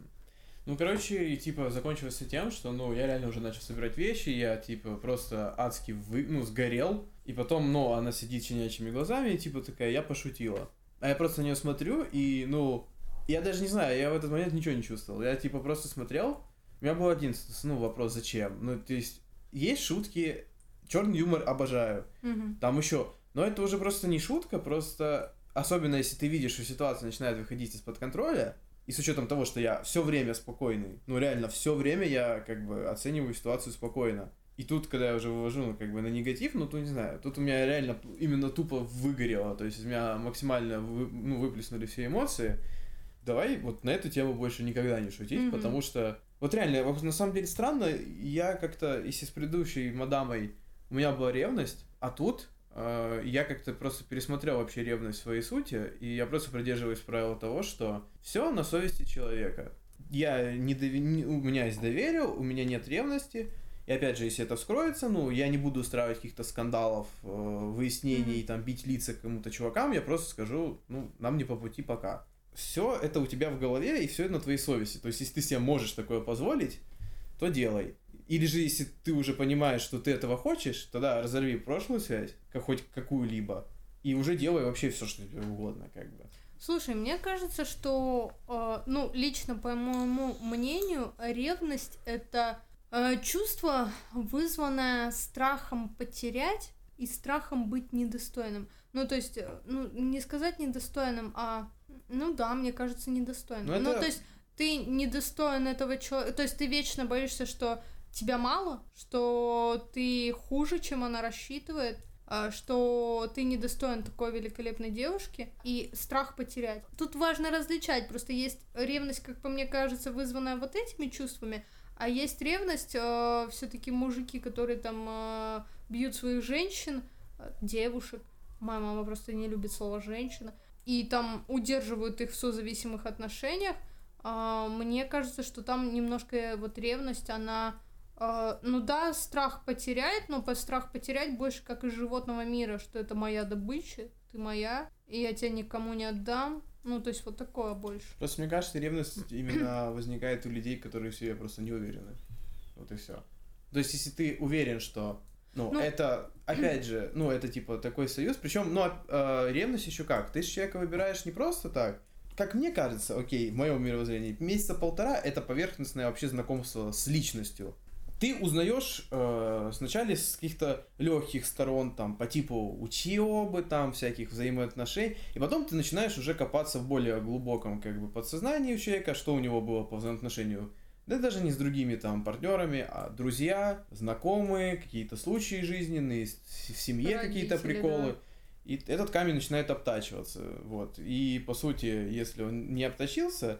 Ну, короче, и типа закончилось тем, что, ну, я реально уже начал собирать вещи, я, типа, просто адски вы... ну, сгорел, и потом, ну, она сидит щенячьими глазами, и, типа, такая, я пошутила. А я просто на нее смотрю, и, ну, я даже не знаю, я в этот момент ничего не чувствовал. Я, типа, просто смотрел, у меня был один, ну, вопрос, зачем? Ну, то есть, есть шутки, черный юмор обожаю. Угу. Там еще, но это уже просто не шутка, просто особенно если ты видишь, что ситуация начинает выходить из-под контроля, и с учетом того, что я все время спокойный, ну реально все время я как бы оцениваю ситуацию спокойно. И тут, когда я уже вывожу, ну, как бы на негатив, ну, то не знаю, тут у меня реально именно тупо выгорело, то есть у меня максимально вы, ну, выплеснули все эмоции. Давай вот на эту тему больше никогда не шутить, mm-hmm. потому что вот реально, на самом деле странно, я как-то, если с предыдущей мадамой у меня была ревность, а тут я как-то просто пересмотрел вообще ревность в своей сути, и я просто придерживаюсь правила того, что все на совести человека. Я не, дов... у меня есть доверие, у меня нет ревности, и опять же, если это вскроется, ну, я не буду устраивать каких-то скандалов, э, выяснений, mm-hmm. там, бить лица кому-то чувакам, я просто скажу, ну, нам не по пути пока. Все это у тебя в голове, и все это на твоей совести. То есть, если ты себе можешь такое позволить, то делай. Или же, если ты уже понимаешь, что ты этого хочешь, тогда разорви прошлую связь, как хоть какую-либо, и уже делай вообще все, что тебе угодно, как бы. Слушай, мне кажется, что, э, ну, лично по моему мнению, ревность это Э, чувство, вызванное страхом потерять и страхом быть недостойным. Ну, то есть, э, ну, не сказать недостойным, а, ну да, мне кажется, недостойным. Но ну, это... то есть, ты недостоин этого человека, то есть, ты вечно боишься, что тебя мало, что ты хуже, чем она рассчитывает, а, что ты недостоин такой великолепной девушки, и страх потерять. Тут важно различать, просто есть ревность, как по мне кажется, вызванная вот этими чувствами, а есть ревность, э, все-таки мужики, которые там э, бьют своих женщин, девушек. Моя мама просто не любит слово женщина. И там удерживают их в созависимых отношениях. Мне кажется, что там немножко вот ревность, она ну да, страх потерять, но по страх потерять больше как из животного мира, что это моя добыча, ты моя, и я тебя никому не отдам. Ну, то есть вот такое больше. Просто мне кажется, ревность <clears throat> именно возникает у людей, которые в себе просто не уверены. Вот и все. То есть, если ты уверен, что ну, ну, это, <clears throat> опять же, ну, это типа такой союз. Причем, ну, э, ревность еще как? Ты же человека выбираешь не просто так. Как мне кажется, окей, в моем мировоззрении, месяца полтора это поверхностное вообще знакомство с личностью ты узнаешь э, сначала с каких-то легких сторон, там, по типу учебы, там, всяких взаимоотношений, и потом ты начинаешь уже копаться в более глубоком, как бы, подсознании у человека, что у него было по взаимоотношению, да даже не с другими, там, партнерами, а друзья, знакомые, какие-то случаи жизненные, в семье какие-то приколы. Да. И этот камень начинает обтачиваться, вот. И, по сути, если он не обточился,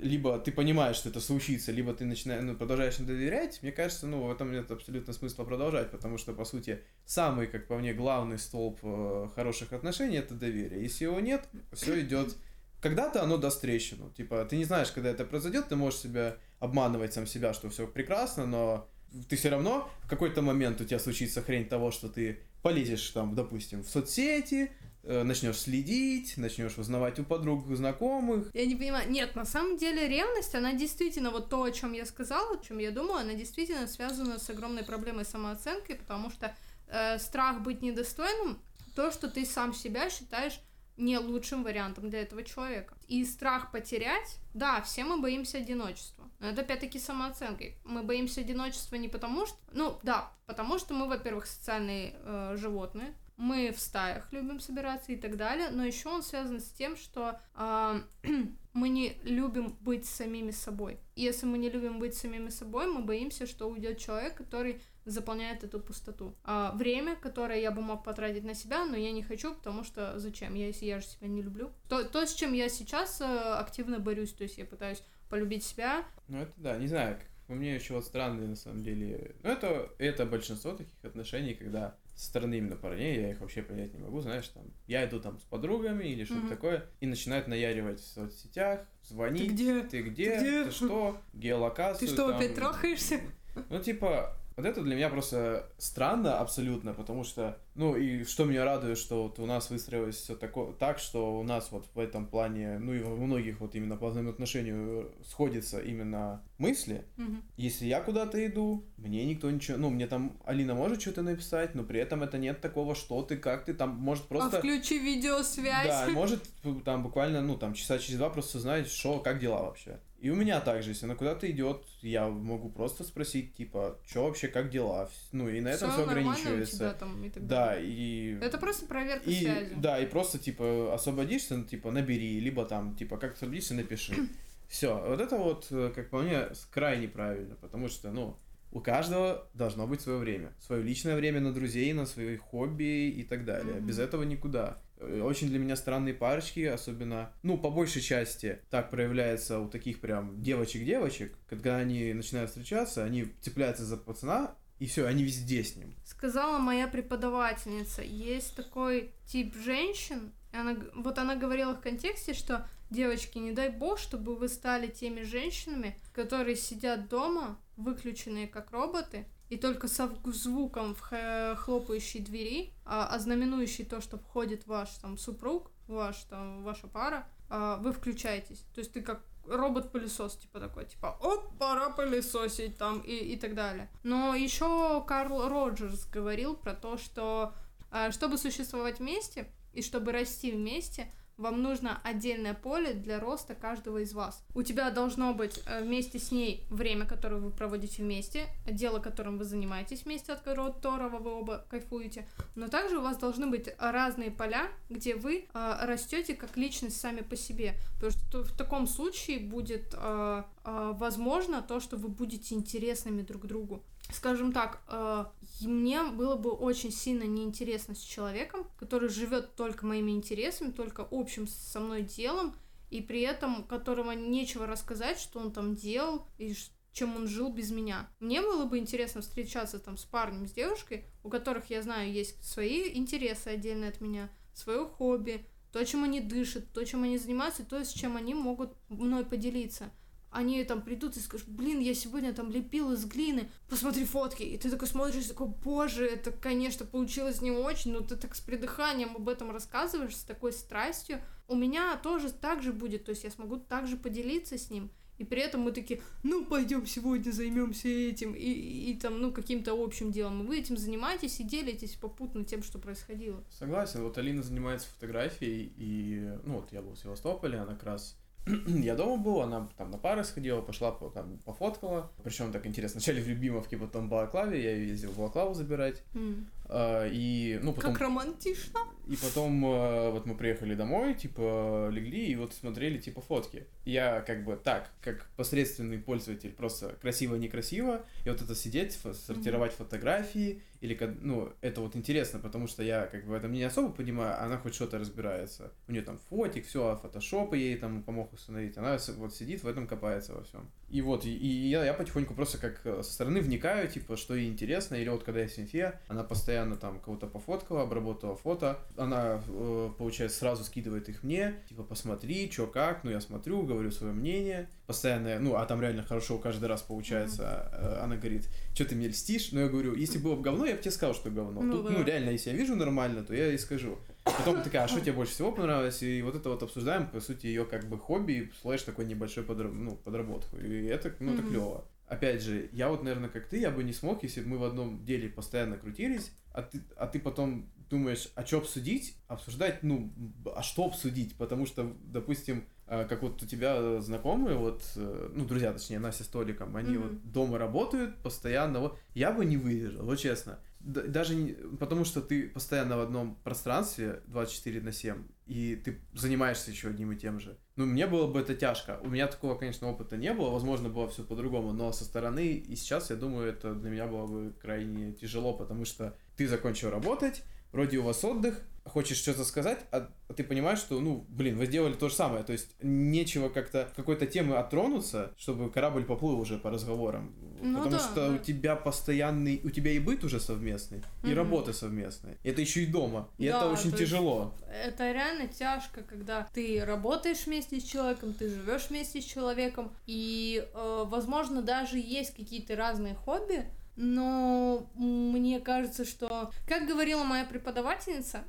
либо ты понимаешь, что это случится, либо ты начинаешь, ну, продолжаешь им доверять, мне кажется, ну, в этом нет абсолютно смысла продолжать, потому что, по сути, самый, как по мне, главный столб э, хороших отношений это доверие. Если его нет, все идет. Когда-то оно даст трещину. Типа, ты не знаешь, когда это произойдет, ты можешь себя обманывать сам себя, что все прекрасно, но ты все равно в какой-то момент у тебя случится хрень того, что ты полезешь там, допустим, в соцсети, начнешь следить, начнешь узнавать у подруг, у знакомых. Я не понимаю. Нет, на самом деле ревность, она действительно, вот то, о чем я сказала, о чем я думаю, она действительно связана с огромной проблемой самооценки, потому что э, страх быть недостойным, то, что ты сам себя считаешь не лучшим вариантом для этого человека. И страх потерять, да, все мы боимся одиночества. Но это опять-таки самооценка. Мы боимся одиночества не потому что... Ну, да, потому что мы, во-первых, социальные э, животные, мы в стаях любим собираться и так далее, но еще он связан с тем, что э, <clears throat> мы не любим быть самими собой. И если мы не любим быть самими собой, мы боимся, что уйдет человек, который заполняет эту пустоту. А время, которое я бы мог потратить на себя, но я не хочу, потому что зачем? Я, я же себя не люблю. То, то с чем я сейчас э, активно борюсь, то есть я пытаюсь полюбить себя. Ну это да, не знаю, как по мне еще вот странные на самом деле. Ну это, это большинство таких отношений, когда со стороны именно парней, я их вообще понять не могу, знаешь, там, я иду там с подругами или что-то mm-hmm. такое, и начинают наяривать в соцсетях, звонить. Ты где? Ты где? Ты, где? Ты что? Геолокацию. Ты что, там... опять трахаешься? Ну, типа, вот это для меня просто странно абсолютно, потому что, ну и что меня радует, что вот у нас выстроилось все тако, так, что у нас вот в этом плане, ну и у многих вот именно по взаимоотношению сходятся именно мысли. Угу. Если я куда-то иду, мне никто ничего, ну мне там Алина может что-то написать, но при этом это нет такого, что ты, как ты, там может просто... А включи видеосвязь. Да, <laughs> может там буквально, ну там часа через два просто знать, что, как дела вообще. И у меня также, если она куда-то идет, я могу просто спросить, типа, что вообще, как дела? Ну, и на этом все ограничивается. У тебя там и так да, и... Это просто проверка и, связи. Да, и просто, типа, освободишься, ну, типа, набери, либо там, типа, как освободишься, напиши. <clears throat> Все, вот это вот, э, как по мне, крайне правильно, потому что, ну, у каждого должно быть свое время. Свое личное время на друзей, на свои хобби и так далее. Mm-hmm. Без этого никуда. Э, очень для меня странные парочки, особенно, ну, по большей части так проявляется у таких прям девочек-девочек, когда они начинают встречаться, они цепляются за пацана, и все, они везде с ним. Сказала моя преподавательница, есть такой тип женщин, она, вот она говорила в контексте, что девочки, не дай бог, чтобы вы стали теми женщинами, которые сидят дома, выключенные как роботы, и только со звуком хлопающей двери, а, ознаменующий то, что входит ваш там супруг, ваш там ваша пара, а, вы включаетесь. То есть ты как робот-пылесос, типа такой, типа, оп, пора пылесосить там и, и так далее. Но еще Карл Роджерс говорил про то, что а, чтобы существовать вместе и чтобы расти вместе, вам нужно отдельное поле для роста каждого из вас. У тебя должно быть э, вместе с ней время, которое вы проводите вместе, дело, которым вы занимаетесь вместе, от которого вы оба кайфуете, но также у вас должны быть разные поля, где вы э, растете как личность сами по себе, потому что в таком случае будет э, э, возможно то, что вы будете интересными друг другу скажем так, э, мне было бы очень сильно неинтересно с человеком, который живет только моими интересами, только общим со мной делом, и при этом которого нечего рассказать, что он там делал и чем он жил без меня. Мне было бы интересно встречаться там с парнем, с девушкой, у которых, я знаю, есть свои интересы отдельно от меня, свое хобби, то, чем они дышат, то, чем они занимаются, то, с чем они могут мной поделиться они там придут и скажут, блин, я сегодня там лепил из глины, посмотри фотки. И ты такой смотришь, такой, боже, это, конечно, получилось не очень, но ты так с придыханием об этом рассказываешь, с такой страстью. У меня тоже так же будет, то есть я смогу также поделиться с ним. И при этом мы такие, ну, пойдем сегодня займемся этим, и, и там, ну, каким-то общим делом. И вы этим занимаетесь и делитесь попутно тем, что происходило. Согласен. Вот Алина занимается фотографией, и, ну, вот я был в Севастополе, она как раз <clears throat> я дома был, она там на пары сходила, пошла, там, пофоткала. Причем так интересно, вначале в Любимовке, потом в Балаклаве, я ее ездил в Балаклаву забирать. Mm. А, и, ну, потом... Как романтично. И потом а, вот мы приехали домой, типа, легли и вот смотрели, типа, фотки. Я как бы так, как посредственный пользователь, просто красиво-некрасиво, и вот это сидеть, сортировать mm-hmm. фотографии, или, ну, это вот интересно, потому что я как бы в этом не особо понимаю, а она хоть что-то разбирается. У нее там фотик, все, фотошоп ей там помог установить, она вот сидит в этом копается во всем. И вот, и, и я, я потихоньку просто как э, со стороны вникаю, типа, что ей интересно, или вот когда я в Синфе, она постоянно там кого-то пофоткала, обработала фото, она, э, получается, сразу скидывает их мне, типа, посмотри, что как, ну, я смотрю, говорю свое мнение, постоянно, ну, а там реально хорошо каждый раз получается, mm-hmm. она говорит, что ты мне льстишь, но я говорю, если было бы говно, я бы тебе сказал, что говно. Ну, Тут, да. ну, реально, если я вижу нормально, то я и скажу. Потом такая, а что тебе больше всего понравилось? И вот это вот обсуждаем, по сути, ее как бы хобби, слэш такой небольшой подраб... ну, подработку. И это, ну, mm-hmm. клево. Опять же, я вот, наверное, как ты, я бы не смог, если бы мы в одном деле постоянно крутились, а ты, а ты потом думаешь, а что обсудить? Обсуждать, ну, а что обсудить? Потому что, допустим, э, как вот у тебя знакомые, вот, э, ну, друзья, точнее, Настя с Толиком, они mm-hmm. вот дома работают постоянно, вот, я бы не выдержал, вот честно даже не, потому что ты постоянно в одном пространстве 24 на 7, и ты занимаешься еще одним и тем же. Ну, мне было бы это тяжко. У меня такого, конечно, опыта не было, возможно, было все по-другому, но со стороны и сейчас, я думаю, это для меня было бы крайне тяжело, потому что ты закончил работать, вроде у вас отдых, хочешь что-то сказать, а ты понимаешь, что, ну, блин, вы сделали то же самое, то есть нечего как-то какой-то темы оттронуться, чтобы корабль поплыл уже по разговорам, ну, потому да, что да. у тебя постоянный, у тебя и быт уже совместный, и угу. работа совместная, это еще и дома, и да, это очень тяжело. Это реально тяжко, когда ты работаешь вместе с человеком, ты живешь вместе с человеком, и, э, возможно, даже есть какие-то разные хобби, но мне кажется, что, как говорила моя преподавательница,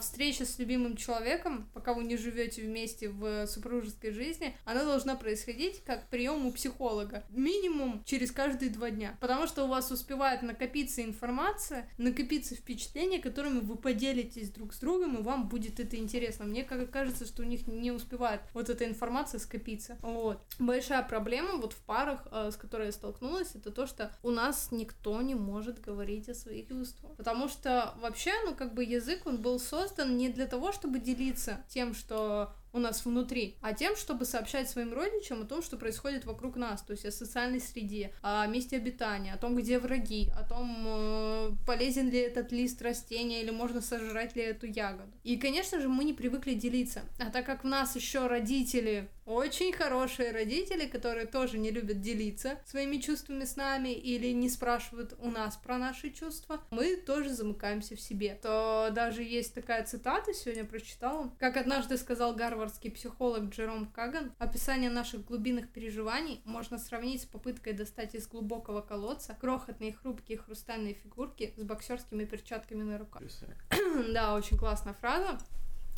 встреча с любимым человеком, пока вы не живете вместе в супружеской жизни, она должна происходить как прием у психолога. Минимум через каждые два дня. Потому что у вас успевает накопиться информация, накопиться впечатления, которыми вы поделитесь друг с другом, и вам будет это интересно. Мне как кажется, что у них не успевает вот эта информация скопиться. Вот. Большая проблема вот в парах, э, с которой я столкнулась, это то, что у нас никто не может говорить о своих чувствах. Потому что вообще, ну как бы язык, он был был создан не для того, чтобы делиться тем, что у нас внутри, а тем, чтобы сообщать своим родичам о том, что происходит вокруг нас, то есть о социальной среде, о месте обитания, о том, где враги, о том, э, полезен ли этот лист растения или можно сожрать ли эту ягоду. И, конечно же, мы не привыкли делиться. А так как в нас еще родители очень хорошие родители, которые тоже не любят делиться своими чувствами с нами или не спрашивают у нас про наши чувства, мы тоже замыкаемся в себе. То даже есть такая цитата, сегодня прочитала, как однажды сказал гарвардский психолог Джером Каган, описание наших глубинных переживаний можно сравнить с попыткой достать из глубокого колодца крохотные хрупкие хрустальные фигурки с боксерскими перчатками на руках. <clears throat> да, очень классная фраза.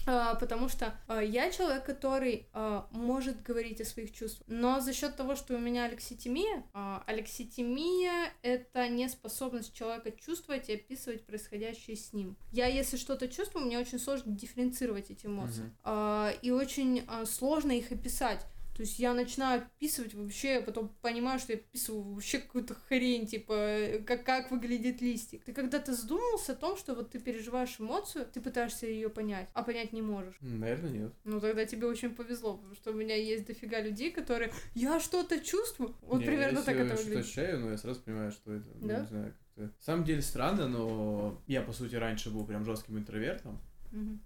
А, потому что а, я человек, который а, может говорить о своих чувствах, но за счет того, что у меня алекситимия, алекситимия это неспособность человека чувствовать и описывать происходящее с ним. Я, если что-то чувствую, мне очень сложно дифференцировать эти эмоции, mm-hmm. и очень сложно их описать. То есть я начинаю описывать вообще, потом понимаю, что я описываю вообще какую-то хрень, типа, как, как выглядит листик. Ты когда-то задумался о том, что вот ты переживаешь эмоцию, ты пытаешься ее понять, а понять не можешь? Наверное, нет. Ну, тогда тебе очень повезло, потому что у меня есть дофига людей, которые, я что-то чувствую, вот не, примерно так это выглядит. Я что ощущаю, но я сразу понимаю, что это, ну, да? не знаю, как-то... На самом деле странно, но я, по сути, раньше был прям жестким интровертом,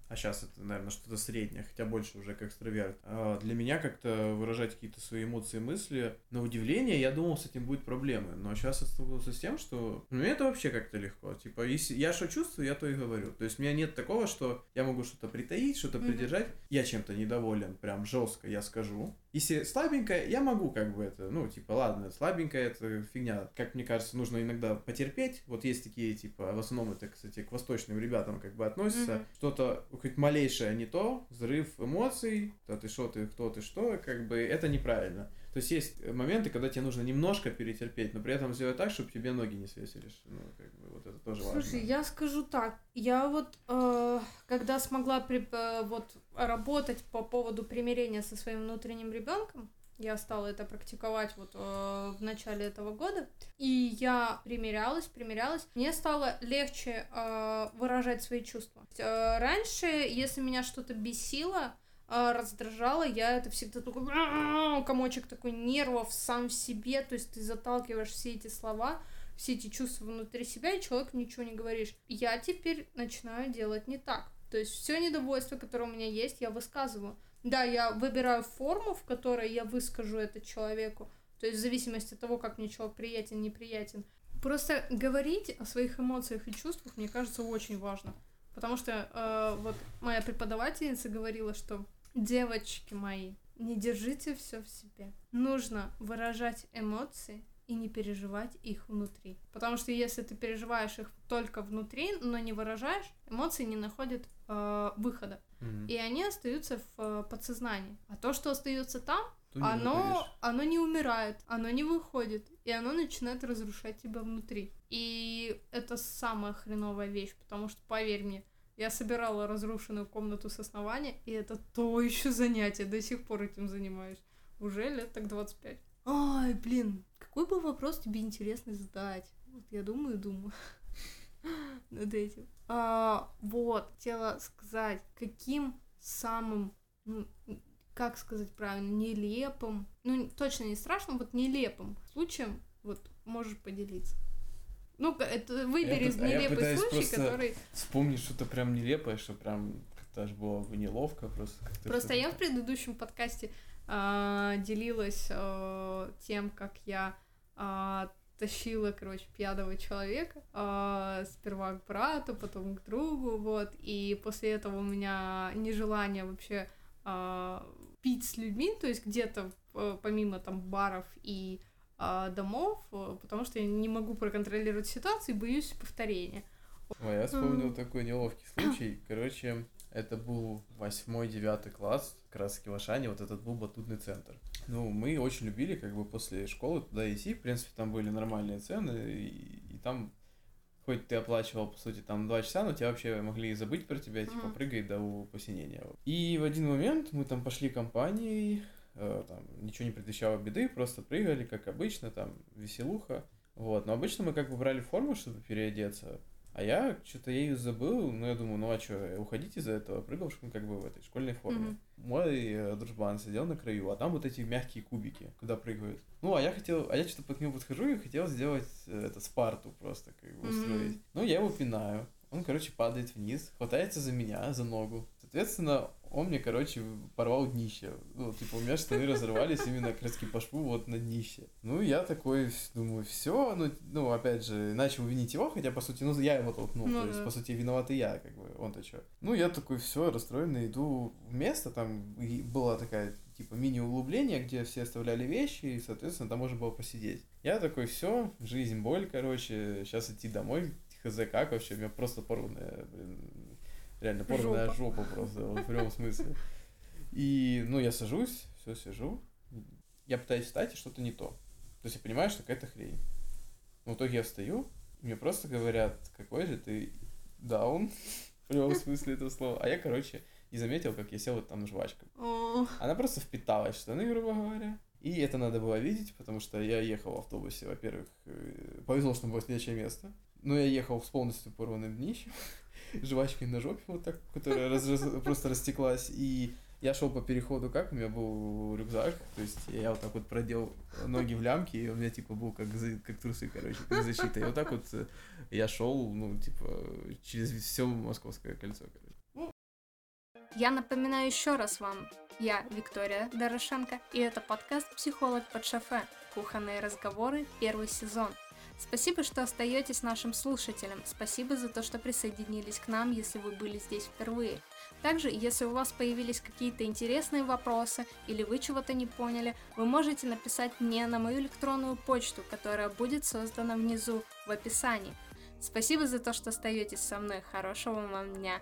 а сейчас это, наверное, что-то среднее, хотя больше уже как экстраверт. А для меня как-то выражать какие-то свои эмоции, мысли, на удивление, я думал, с этим будет проблемы. Но сейчас я столкнулся с тем, что ну, мне это вообще как-то легко. Типа, если я что чувствую, я то и говорю. То есть у меня нет такого, что я могу что-то притаить, что-то придержать. Я чем-то недоволен, прям жестко я скажу. Если слабенькая, я могу как бы это, ну, типа, ладно, слабенькая это фигня. Как мне кажется, нужно иногда потерпеть. Вот есть такие, типа, в основном это, кстати, к восточным ребятам как бы относятся. Mm-hmm. Что-то, хоть малейшее не то, взрыв эмоций, то ты что, ты кто, ты что, как бы это неправильно. То есть есть моменты, когда тебе нужно немножко перетерпеть, но при этом сделать так, чтобы тебе ноги не свесились. Ну, как бы, вот это тоже Слушай, важно. Слушай, я скажу так. Я вот, э, когда смогла при, э, вот работать по поводу примирения со своим внутренним ребенком, я стала это практиковать вот э, в начале этого года. И я примерялась, примерялась. Мне стало легче э, выражать свои чувства. Э, раньше, если меня что-то бесило, э, раздражало, я это всегда такой комочек такой нервов сам в себе. То есть ты заталкиваешь все эти слова, все эти чувства внутри себя, и человеку ничего не говоришь. Я теперь начинаю делать не так. То есть все недовольство, которое у меня есть, я высказываю. Да, я выбираю форму, в которой я выскажу это человеку. То есть в зависимости от того, как мне человек приятен, неприятен. Просто говорить о своих эмоциях и чувствах, мне кажется, очень важно. Потому что э, вот моя преподавательница говорила, что девочки мои, не держите все в себе. Нужно выражать эмоции и не переживать их внутри. Потому что если ты переживаешь их только внутри, но не выражаешь, эмоции не находят э, выхода. Mm-hmm. И они остаются в э, подсознании. А то, что остается там, то оно, оно не умирает, оно не выходит, и оно начинает разрушать тебя внутри. И это самая хреновая вещь, потому что, поверь мне, я собирала разрушенную комнату с основания, и это то еще занятие, до сих пор этим занимаюсь. Уже лет так 25. Ай, блин, какой бы вопрос тебе интересно задать? Вот я думаю, думаю <laughs> над этим. А, вот, хотела сказать, каким самым, ну, как сказать правильно, нелепым, ну, точно не страшным, вот нелепым случаем, вот, можешь поделиться. Ну, это выбери я, нелепый а случай, который... Вспомнить что-то прям нелепое, что прям как-то аж было бы неловко просто. Просто я в предыдущем подкасте э, делилась э, тем, как я э, тащила, короче, пьяного человека, э, сперва к брату, потом к другу, вот, и после этого у меня нежелание вообще э, пить с людьми, то есть где-то э, помимо там баров и э, домов, э, потому что я не могу проконтролировать ситуацию и боюсь повторения. Ой, я вспомнил такой неловкий случай, <clears throat> короче, это был восьмой-девятый класс, как раз в Ашане, вот этот был батутный центр. Ну, мы очень любили, как бы, после школы туда идти, в принципе, там были нормальные цены, и, и там, хоть ты оплачивал, по сути, там два часа, но тебя вообще могли забыть про тебя, типа, mm-hmm. прыгать до посинения. И в один момент мы там пошли компанией, э, там, ничего не предвещало беды, просто прыгали, как обычно, там, веселуха. Вот, но обычно мы как бы брали форму, чтобы переодеться, а я что-то ею забыл, ну я думаю, ну а что, уходить из-за этого, прыгал как бы в этой школьной форме. Mm-hmm. Мой э, дружбан сидел на краю, а там вот эти мягкие кубики, куда прыгают. Ну, а я хотел, а я что-то под нему подхожу и хотел сделать э, это Спарту просто, как бы устроить. Mm-hmm. Ну, я его пинаю. Он, короче, падает вниз, хватается за меня, за ногу. Соответственно, он мне, короче, порвал днище. Ну, типа, у меня штаны разрывались именно как раз по шву вот на днище. Ну, я такой думаю, все, ну, ну, опять же, начал винить его, хотя, по сути, ну, я его толкнул, ну, то да. есть, по сути, виноват и я, как бы, он-то что. Ну, я такой, все, расстроенный, иду в место, там была такая, типа, мини-углубление, где все оставляли вещи, и, соответственно, там можно было посидеть. Я такой, все, жизнь, боль, короче, сейчас идти домой, хз, как вообще, меня просто порванная, блин, Реально, порванная жопа, жопа просто, в прямом смысле. И, ну, я сажусь, все сижу, я пытаюсь встать, и что-то не то. То есть я понимаю, что какая-то хрень. Но в итоге я встаю, и мне просто говорят, какой же ты даун, <laughs> в прямом смысле этого слова. А я, короче, и заметил, как я сел вот там жвачкой. Она просто впиталась в штаны, грубо говоря. И это надо было видеть, потому что я ехал в автобусе, во-первых, э, повезло, что было следующее место. Но я ехал с полностью порванным днищем, <laughs> жвачкой на жопе вот так, которая раз, раз, просто растеклась. И я шел по переходу как? У меня был рюкзак, то есть я вот так вот продел ноги в лямки, и у меня типа был как, как трусы, короче, как защита. И вот так вот э, я шел, ну, типа, через все московское кольцо, короче. Я напоминаю еще раз вам, я Виктория Дорошенко, и это подкаст «Психолог под шофе. Кухонные разговоры. Первый сезон». Спасибо, что остаетесь нашим слушателем. Спасибо за то, что присоединились к нам, если вы были здесь впервые. Также, если у вас появились какие-то интересные вопросы или вы чего-то не поняли, вы можете написать мне на мою электронную почту, которая будет создана внизу в описании. Спасибо за то, что остаетесь со мной. Хорошего вам дня.